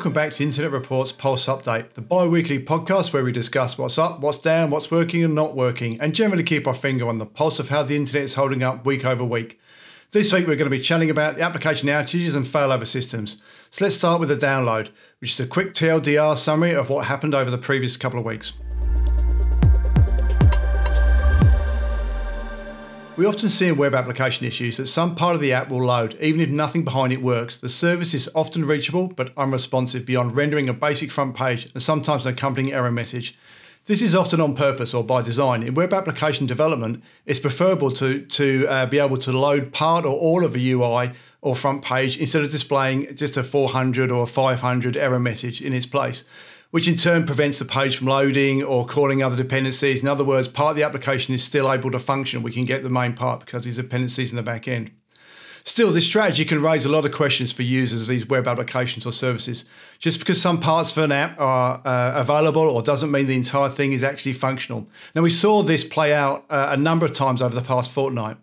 welcome back to Internet Report's Pulse Update, the bi weekly podcast where we discuss what's up, what's down, what's working and not working, and generally keep our finger on the pulse of how the internet is holding up week over week. This week we're going to be chatting about the application outages and failover systems. So let's start with the download, which is a quick TLDR summary of what happened over the previous couple of weeks. We often see in web application issues that some part of the app will load, even if nothing behind it works. The service is often reachable but unresponsive beyond rendering a basic front page and sometimes an accompanying error message. This is often on purpose or by design. In web application development, it's preferable to, to uh, be able to load part or all of a UI or front page instead of displaying just a 400 or 500 error message in its place which in turn prevents the page from loading or calling other dependencies. In other words, part of the application is still able to function. We can get the main part because these dependencies in the back end. Still, this strategy can raise a lot of questions for users of these web applications or services. Just because some parts of an app are uh, available or doesn't mean the entire thing is actually functional. Now, we saw this play out uh, a number of times over the past fortnight.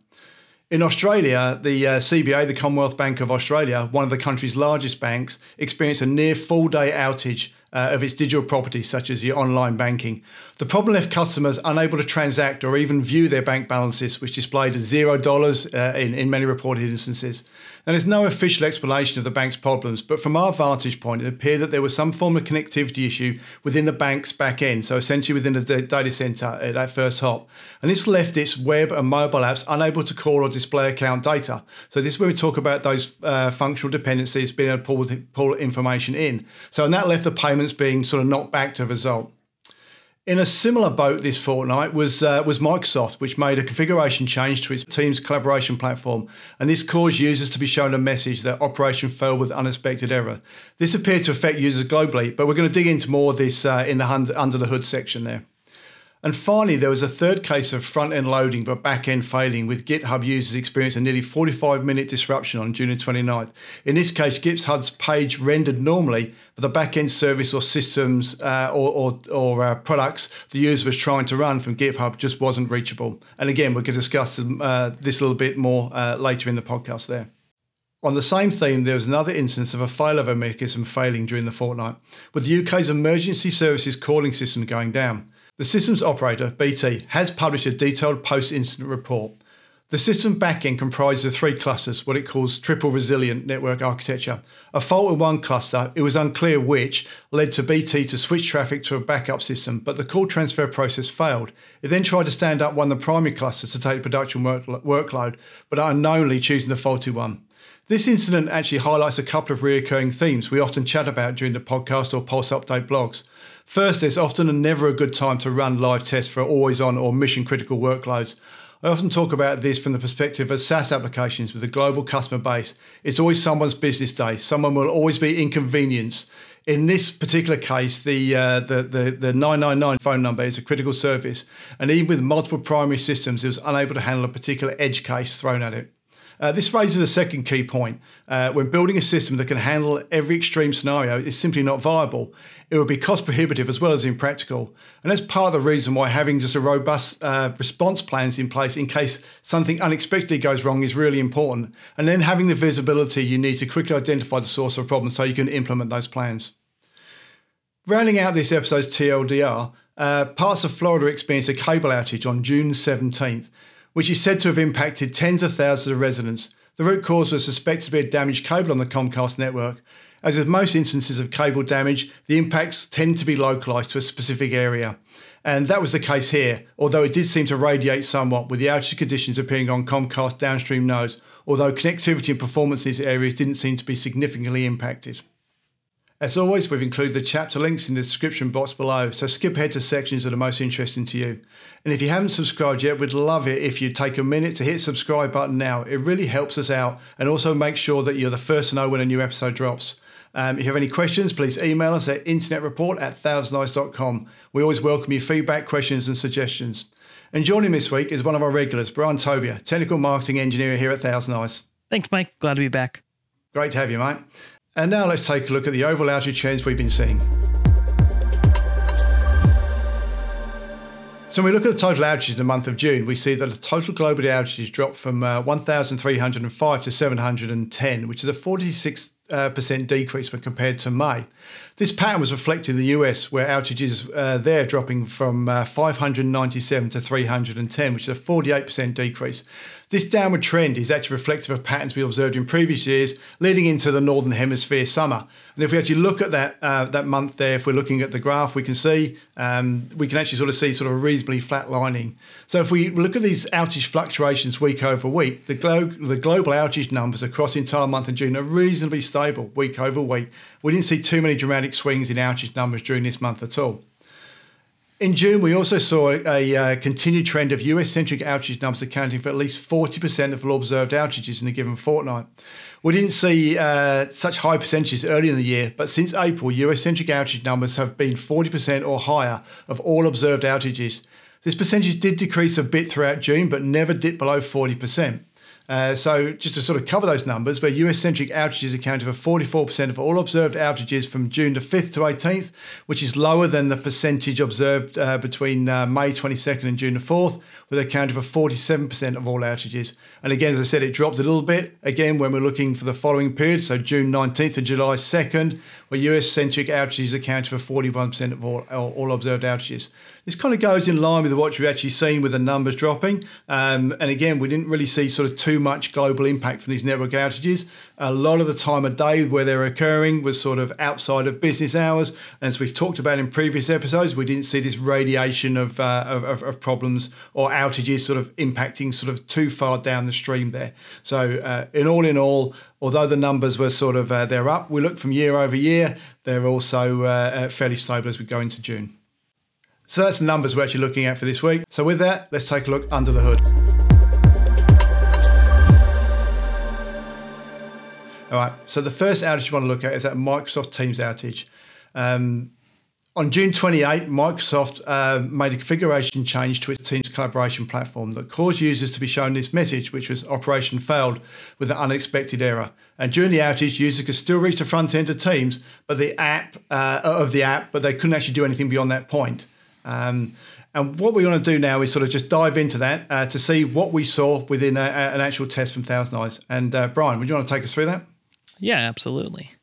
In Australia, the uh, CBA, the Commonwealth Bank of Australia, one of the country's largest banks, experienced a near full day outage uh, of its digital properties, such as your online banking. The problem left customers unable to transact or even view their bank balances, which displayed as zero dollars uh, in, in many reported instances. There's no official explanation of the bank's problems, but from our vantage point, it appeared that there was some form of connectivity issue within the bank's back end, so essentially within the data center at that first hop. And this left its web and mobile apps unable to call or display account data. So, this is where we talk about those uh, functional dependencies being able to pull, pull information in. So, and that left the payments being sort of knocked back to a result. In a similar boat this fortnight was uh, was Microsoft, which made a configuration change to its Teams collaboration platform, and this caused users to be shown a message that operation failed with unexpected error. This appeared to affect users globally, but we're going to dig into more of this uh, in the under the hood section there. And finally, there was a third case of front end loading but back end failing, with GitHub users experiencing a nearly 45 minute disruption on June 29th. In this case, GitHub's page rendered normally, but the back end service or systems uh, or, or, or uh, products the user was trying to run from GitHub just wasn't reachable. And again, we could discuss uh, this a little bit more uh, later in the podcast there. On the same theme, there was another instance of a failover mechanism failing during the fortnight, with the UK's emergency services calling system going down. The systems operator, BT, has published a detailed post incident report. The system backend comprises three clusters, what it calls triple resilient network architecture. A fault in one cluster, it was unclear which, led to BT to switch traffic to a backup system, but the call transfer process failed. It then tried to stand up one of the primary clusters to take the production work- workload, but unknowingly choosing the faulty one. This incident actually highlights a couple of reoccurring themes we often chat about during the podcast or Pulse Update blogs. First, it's often and never a good time to run live tests for always on or mission critical workloads. I often talk about this from the perspective of SaaS applications with a global customer base. It's always someone's business day. Someone will always be inconvenienced. In this particular case, the, uh, the, the, the 999 phone number is a critical service, and even with multiple primary systems, it was unable to handle a particular edge case thrown at it. Uh, this raises a second key point. Uh, when building a system that can handle every extreme scenario is simply not viable, it would be cost prohibitive as well as impractical. And that's part of the reason why having just a robust uh, response plans in place in case something unexpectedly goes wrong is really important. And then having the visibility you need to quickly identify the source of a problem so you can implement those plans. Rounding out this episode's TLDR, uh, parts of Florida experienced a cable outage on June 17th which is said to have impacted tens of thousands of residents. The root cause was suspected to be a damaged cable on the Comcast network. As with most instances of cable damage, the impacts tend to be localised to a specific area. And that was the case here, although it did seem to radiate somewhat, with the outage conditions appearing on Comcast downstream nodes, although connectivity and performance in these areas didn't seem to be significantly impacted. As always, we've included the chapter links in the description box below, so skip ahead to sections that are most interesting to you. And if you haven't subscribed yet, we'd love it if you take a minute to hit subscribe button now. It really helps us out and also make sure that you're the first to know when a new episode drops. Um, if you have any questions, please email us at internetreport at thousandeyes.com. We always welcome your feedback, questions, and suggestions. And joining this week is one of our regulars, Brian Tobia, Technical Marketing Engineer here at Thousand Eyes. Thanks, Mike. Glad to be back. Great to have you, mate. And now let's take a look at the overall outage trends we've been seeing. So when we look at the total outages in the month of June, we see that the total global outages dropped from uh, 1,305 to 710, which is a 46 uh, percent decrease when compared to May. This pattern was reflected in the US, where outages uh, there dropping from uh, 597 to 310, which is a 48% decrease. This downward trend is actually reflective of patterns we observed in previous years, leading into the northern hemisphere summer. And if we actually look at that uh, that month there, if we're looking at the graph, we can see um, we can actually sort of see sort of a reasonably flat lining. So if we look at these outage fluctuations week over week, the, glo- the global outage numbers across the entire month of June are reasonably stable week over week. We didn't see too many dramatic swings in outage numbers during this month at all. In June, we also saw a, a uh, continued trend of US centric outage numbers accounting for at least 40% of all observed outages in a given fortnight. We didn't see uh, such high percentages early in the year, but since April, US centric outage numbers have been 40% or higher of all observed outages. This percentage did decrease a bit throughout June, but never dipped below 40%. Uh, so just to sort of cover those numbers, where US-centric outages accounted for 44% of all observed outages from June the 5th to 18th, which is lower than the percentage observed uh, between uh, May 22nd and June the 4th, where they accounted for 47% of all outages. And again, as I said, it dropped a little bit. Again, when we're looking for the following period, so June 19th to July 2nd, where US-centric outages accounted for 41% of all, all observed outages. This kind of goes in line with what we've actually seen with the numbers dropping. Um, and again, we didn't really see sort of too much global impact from these network outages. A lot of the time of day where they're occurring was sort of outside of business hours. And as we've talked about in previous episodes, we didn't see this radiation of, uh, of, of, problems or outages sort of impacting sort of too far down the stream there. So, uh, in all in all, although the numbers were sort of uh, they're up, we look from year over year, they're also uh, uh, fairly stable as we go into June. So that's the numbers we're actually looking at for this week. So with that, let's take a look under the hood. All right, so the first outage you want to look at is that Microsoft Teams outage. Um, on June 28, Microsoft uh, made a configuration change to its Teams collaboration platform that caused users to be shown this message, which was operation failed with an unexpected error. And during the outage, users could still reach the front end of Teams, but the app uh, of the app, but they couldn't actually do anything beyond that point. Um, and what we want to do now is sort of just dive into that uh, to see what we saw within a, a, an actual test from Thousand Eyes. And uh, Brian, would you want to take us through that? Yeah, absolutely.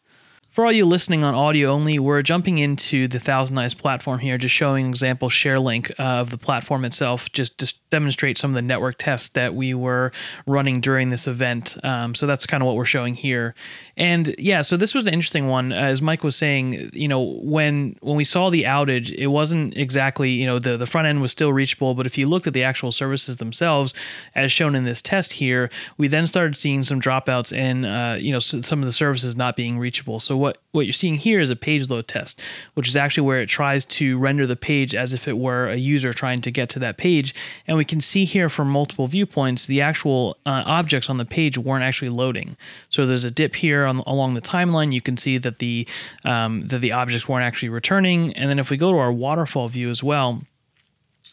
For all you listening on audio only, we're jumping into the Thousand Eyes platform here, just showing example share link of the platform itself, just, just demonstrate some of the network tests that we were running during this event. Um, so that's kind of what we're showing here. And yeah, so this was an interesting one. As Mike was saying, you know, when when we saw the outage, it wasn't exactly, you know, the, the front end was still reachable, but if you looked at the actual services themselves, as shown in this test here, we then started seeing some dropouts and, uh, you know, some of the services not being reachable. So what, what you're seeing here is a page load test, which is actually where it tries to render the page as if it were a user trying to get to that page. And we we can see here from multiple viewpoints, the actual uh, objects on the page weren't actually loading. So there's a dip here on, along the timeline. You can see that the um, that the objects weren't actually returning. And then if we go to our waterfall view as well,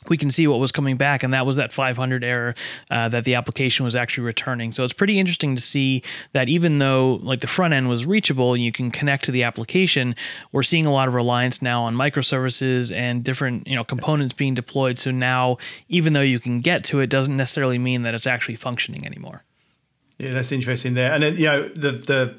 we can see what was coming back, and that was that 500 error uh, that the application was actually returning. So it's pretty interesting to see that even though like the front end was reachable and you can connect to the application, we're seeing a lot of reliance now on microservices and different you know components being deployed. So now even though you can get to it, doesn't necessarily mean that it's actually functioning anymore. Yeah, that's interesting there. And then, you know the the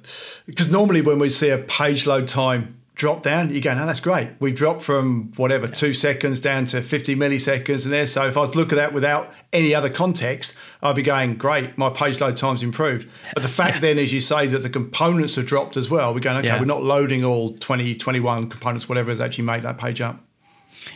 because normally when we see a page load time drop down, you go, no, that's great. We dropped from whatever, two seconds down to 50 milliseconds and there. So if I was to look at that without any other context, I'd be going, great, my page load time's improved. But the fact yeah. then, as you say, that the components have dropped as well, we're going, okay, yeah. we're not loading all 20, 21 components, whatever has actually made that page up.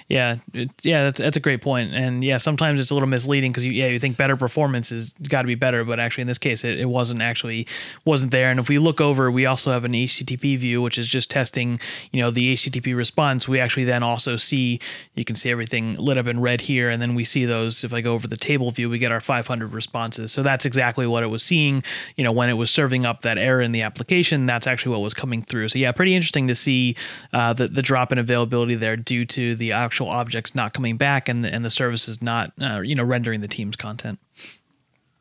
Yeah, it, yeah, that's that's a great point. and yeah, sometimes it's a little misleading because you yeah you think better performance is got to be better, but actually in this case it, it wasn't actually wasn't there. And if we look over, we also have an HTTP view, which is just testing you know the HTTP response. We actually then also see you can see everything lit up in red here, and then we see those. If I go over the table view, we get our 500 responses. So that's exactly what it was seeing. You know when it was serving up that error in the application, that's actually what was coming through. So yeah, pretty interesting to see uh, the the drop in availability there due to the actual objects not coming back and the, and the services not uh, you know rendering the team's content.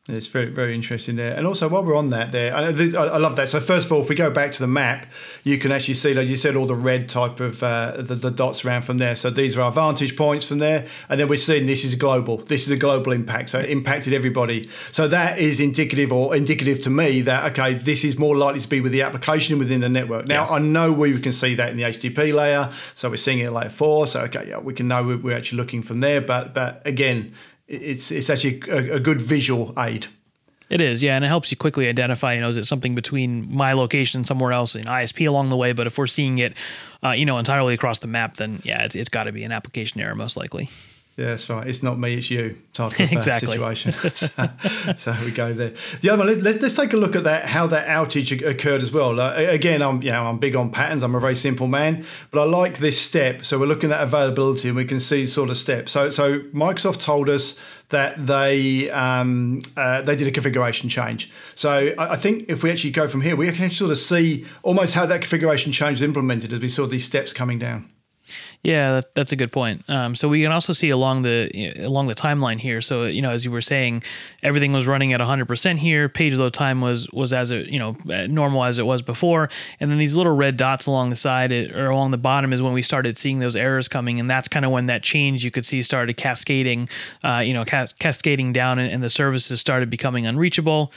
It's very, very interesting there. And also, while we're on that, there, I, I love that. So, first of all, if we go back to the map, you can actually see, like you said, all the red type of uh, the, the dots around from there. So, these are our vantage points from there. And then we're seeing this is global. This is a global impact. So, it impacted everybody. So, that is indicative or indicative to me that, okay, this is more likely to be with the application within the network. Now, yeah. I know we can see that in the HTTP layer. So, we're seeing it layer four. So, okay, yeah, we can know we're, we're actually looking from there. But, but again, it's it's actually a, a good visual aid. It is, yeah, and it helps you quickly identify. You know, is it something between my location and somewhere else, in ISP along the way? But if we're seeing it, uh, you know, entirely across the map, then yeah, it's, it's got to be an application error most likely. Yeah, that's right. It's not me, it's you type of uh, exactly. situation. so, so, we go there. The other one, let's, let's take a look at that, how that outage occurred as well. Uh, again, I'm you know, I'm big on patterns. I'm a very simple man, but I like this step. So we're looking at availability and we can see sort of steps. So so Microsoft told us that they um, uh, they did a configuration change. So I, I, think if we actually go from here, we can sort of see almost how that configuration change was implemented as we saw these steps coming down. Yeah, that, that's a good point. Um, so we can also see along the along the timeline here. So you know, as you were saying, everything was running at 100% here. Page load time was was as it you know normal as it was before, and then these little red dots along the side or along the bottom is when we started seeing those errors coming, and that's kind of when that change you could see started cascading, uh, you know, cas- cascading down, and, and the services started becoming unreachable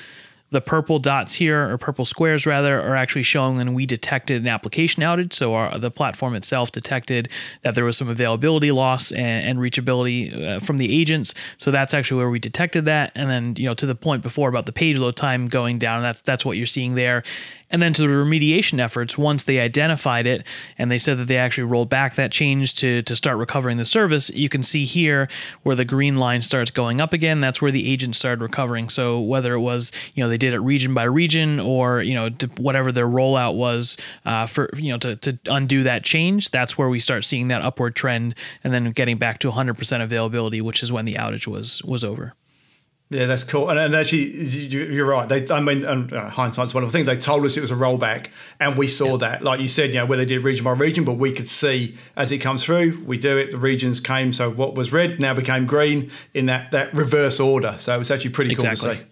the purple dots here, or purple squares rather, are actually showing when we detected an application outage. So our, the platform itself detected that there was some availability loss and, and reachability uh, from the agents. So that's actually where we detected that. And then, you know, to the point before about the page load time going down, that's that's what you're seeing there. And then to the remediation efforts, once they identified it and they said that they actually rolled back that change to, to start recovering the service, you can see here where the green line starts going up again. That's where the agents started recovering. So whether it was, you know, they did it region by region or, you know, whatever their rollout was uh, for, you know, to, to undo that change, that's where we start seeing that upward trend and then getting back to 100% availability, which is when the outage was was over. Yeah, that's cool. And, and actually, you're right. They, I mean, and, uh, hindsight's wonderful thing. They told us it was a rollback, and we saw yeah. that. Like you said, you know, where they did region by region, but we could see as it comes through, we do it. The regions came, so what was red now became green in that that reverse order. So it was actually pretty exactly. cool to see.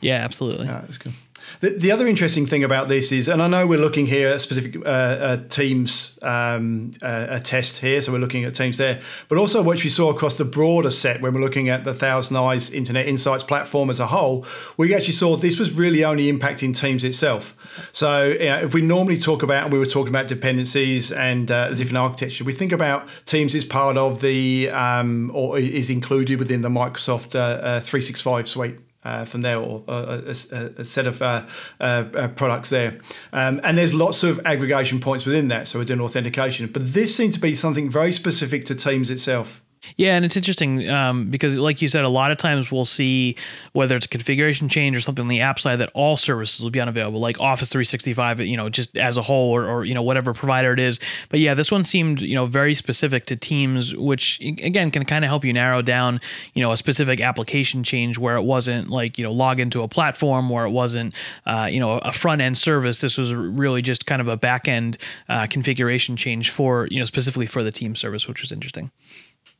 Yeah, absolutely. Yeah, that's cool. The, the other interesting thing about this is, and I know we're looking here at specific uh, uh, teams, um, uh, a test here, so we're looking at teams there, but also what we saw across the broader set when we're looking at the Thousand Eyes Internet Insights platform as a whole, we actually saw this was really only impacting teams itself. So you know, if we normally talk about, and we were talking about dependencies and uh, different architecture, we think about teams as part of the, um, or is included within the Microsoft uh, uh, 365 suite uh, from there, or a, a, a set of uh, uh, uh, products there. Um, and there's lots of aggregation points within that, so we're doing authentication. But this seems to be something very specific to Teams itself. Yeah, and it's interesting um, because, like you said, a lot of times we'll see whether it's a configuration change or something on the app side that all services will be unavailable, like Office 365, you know, just as a whole, or, or you know whatever provider it is. But yeah, this one seemed you know very specific to Teams, which again can kind of help you narrow down you know a specific application change where it wasn't like you know log into a platform, where it wasn't uh, you know a front end service. This was really just kind of a back end uh, configuration change for you know specifically for the Team service, which was interesting.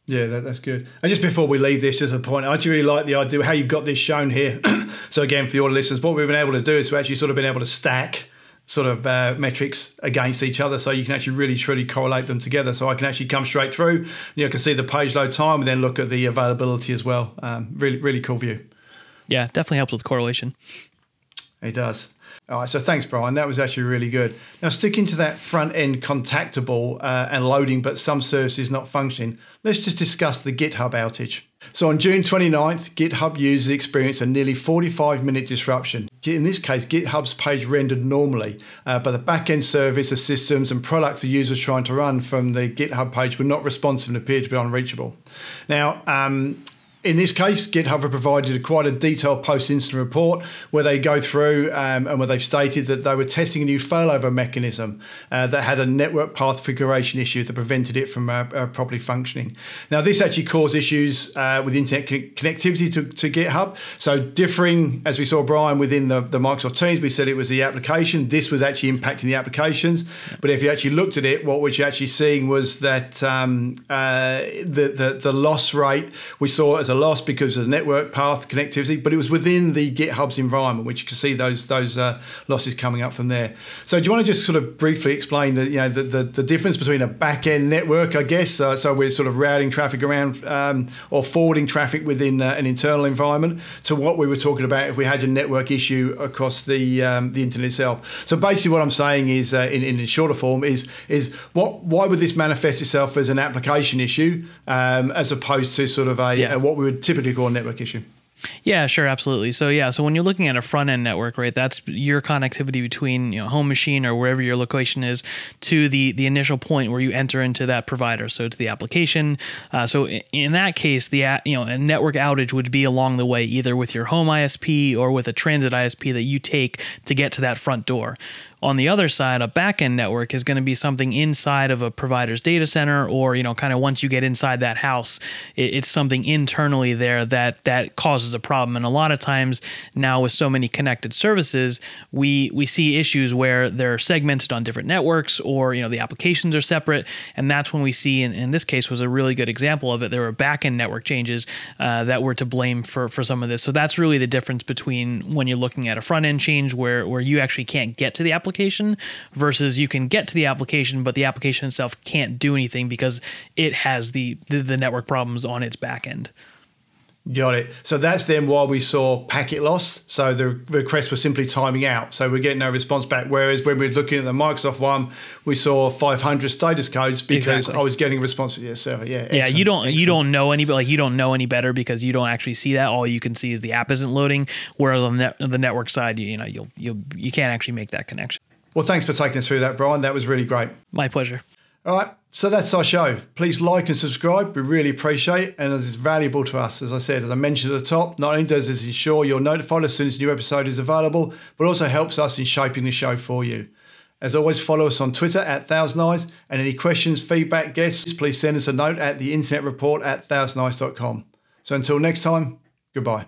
Yeah, that, that's good. And just before we leave this, just a point, I actually really like the idea how you've got this shown here. so again, for the audio listeners, what we've been able to do is we've actually sort of been able to stack sort of uh, metrics against each other, so you can actually really truly correlate them together. So I can actually come straight through. You know, can see the page load time, and then look at the availability as well. Um, really, really cool view. Yeah, definitely helps with correlation. It does. All right, so thanks, Brian. That was actually really good. Now, sticking to that front end contactable uh, and loading, but some services not functioning, let's just discuss the GitHub outage. So, on June 29th, GitHub users experienced a nearly 45 minute disruption. In this case, GitHub's page rendered normally, uh, but the backend service, the systems, and products the users trying to run from the GitHub page were not responsive and appeared to be unreachable. Now, um, in this case, GitHub have provided a quite a detailed post-incident report where they go through um, and where they've stated that they were testing a new failover mechanism uh, that had a network path configuration issue that prevented it from uh, uh, properly functioning. Now, this actually caused issues uh, with internet co- connectivity to, to, GitHub. So, differing, as we saw, Brian, within the, the Microsoft Teams, we said it was the application. This was actually impacting the applications. But if you actually looked at it, what we're actually seeing was that um, uh, the, the, the loss rate we saw as a loss because of the network path connectivity, but it was within the GitHub's environment, which you can see those those uh, losses coming up from there. So do you want to just sort of briefly explain the you know the, the, the difference between a back end network, I guess? Uh, so we're sort of routing traffic around um, or forwarding traffic within uh, an internal environment to what we were talking about if we had a network issue across the um, the internet itself. So basically, what I'm saying is, uh, in, in shorter form, is is what why would this manifest itself as an application issue um, as opposed to sort of a, Yeah. a what we would typically call a network issue? Yeah, sure, absolutely. So yeah, so when you're looking at a front end network, right, that's your connectivity between you know home machine or wherever your location is to the the initial point where you enter into that provider, so to the application. Uh, so in that case, the you know a network outage would be along the way, either with your home ISP or with a transit ISP that you take to get to that front door. On the other side, a backend network is going to be something inside of a provider's data center, or you know, kind of once you get inside that house, it, it's something internally there that that causes a problem. And a lot of times now, with so many connected services, we we see issues where they're segmented on different networks, or you know, the applications are separate, and that's when we see. And in this case, was a really good example of it. There were backend network changes uh, that were to blame for for some of this. So that's really the difference between when you're looking at a front end change where where you actually can't get to the application versus you can get to the application, but the application itself can't do anything because it has the the, the network problems on its back end. Got it. So that's then why we saw packet loss. So the request was simply timing out. So we're getting no response back. Whereas when we're looking at the Microsoft one, we saw 500 status codes because Exactly. I was getting a response to the server. Yeah. Yeah, excellent, you don't you don't know any like you don't know any better because you don't actually see that. All you can see is the app isn't loading. Whereas on net, the network side, you, you know you'll you you can't actually make that connection. Well, thanks for taking us through that, Brian. That was really great. My pleasure. All right. So that's our show. Please like and subscribe. We really appreciate it. And as it's valuable to us. As I said, as I mentioned at the top, not only does this ensure you're notified as soon as a new episode is available, but also helps us in shaping the show for you. As always, follow us on Twitter at Thousand Eyes. And any questions, feedback, guests, please send us a note at the internet report at thousandeyes.com. So until next time, goodbye.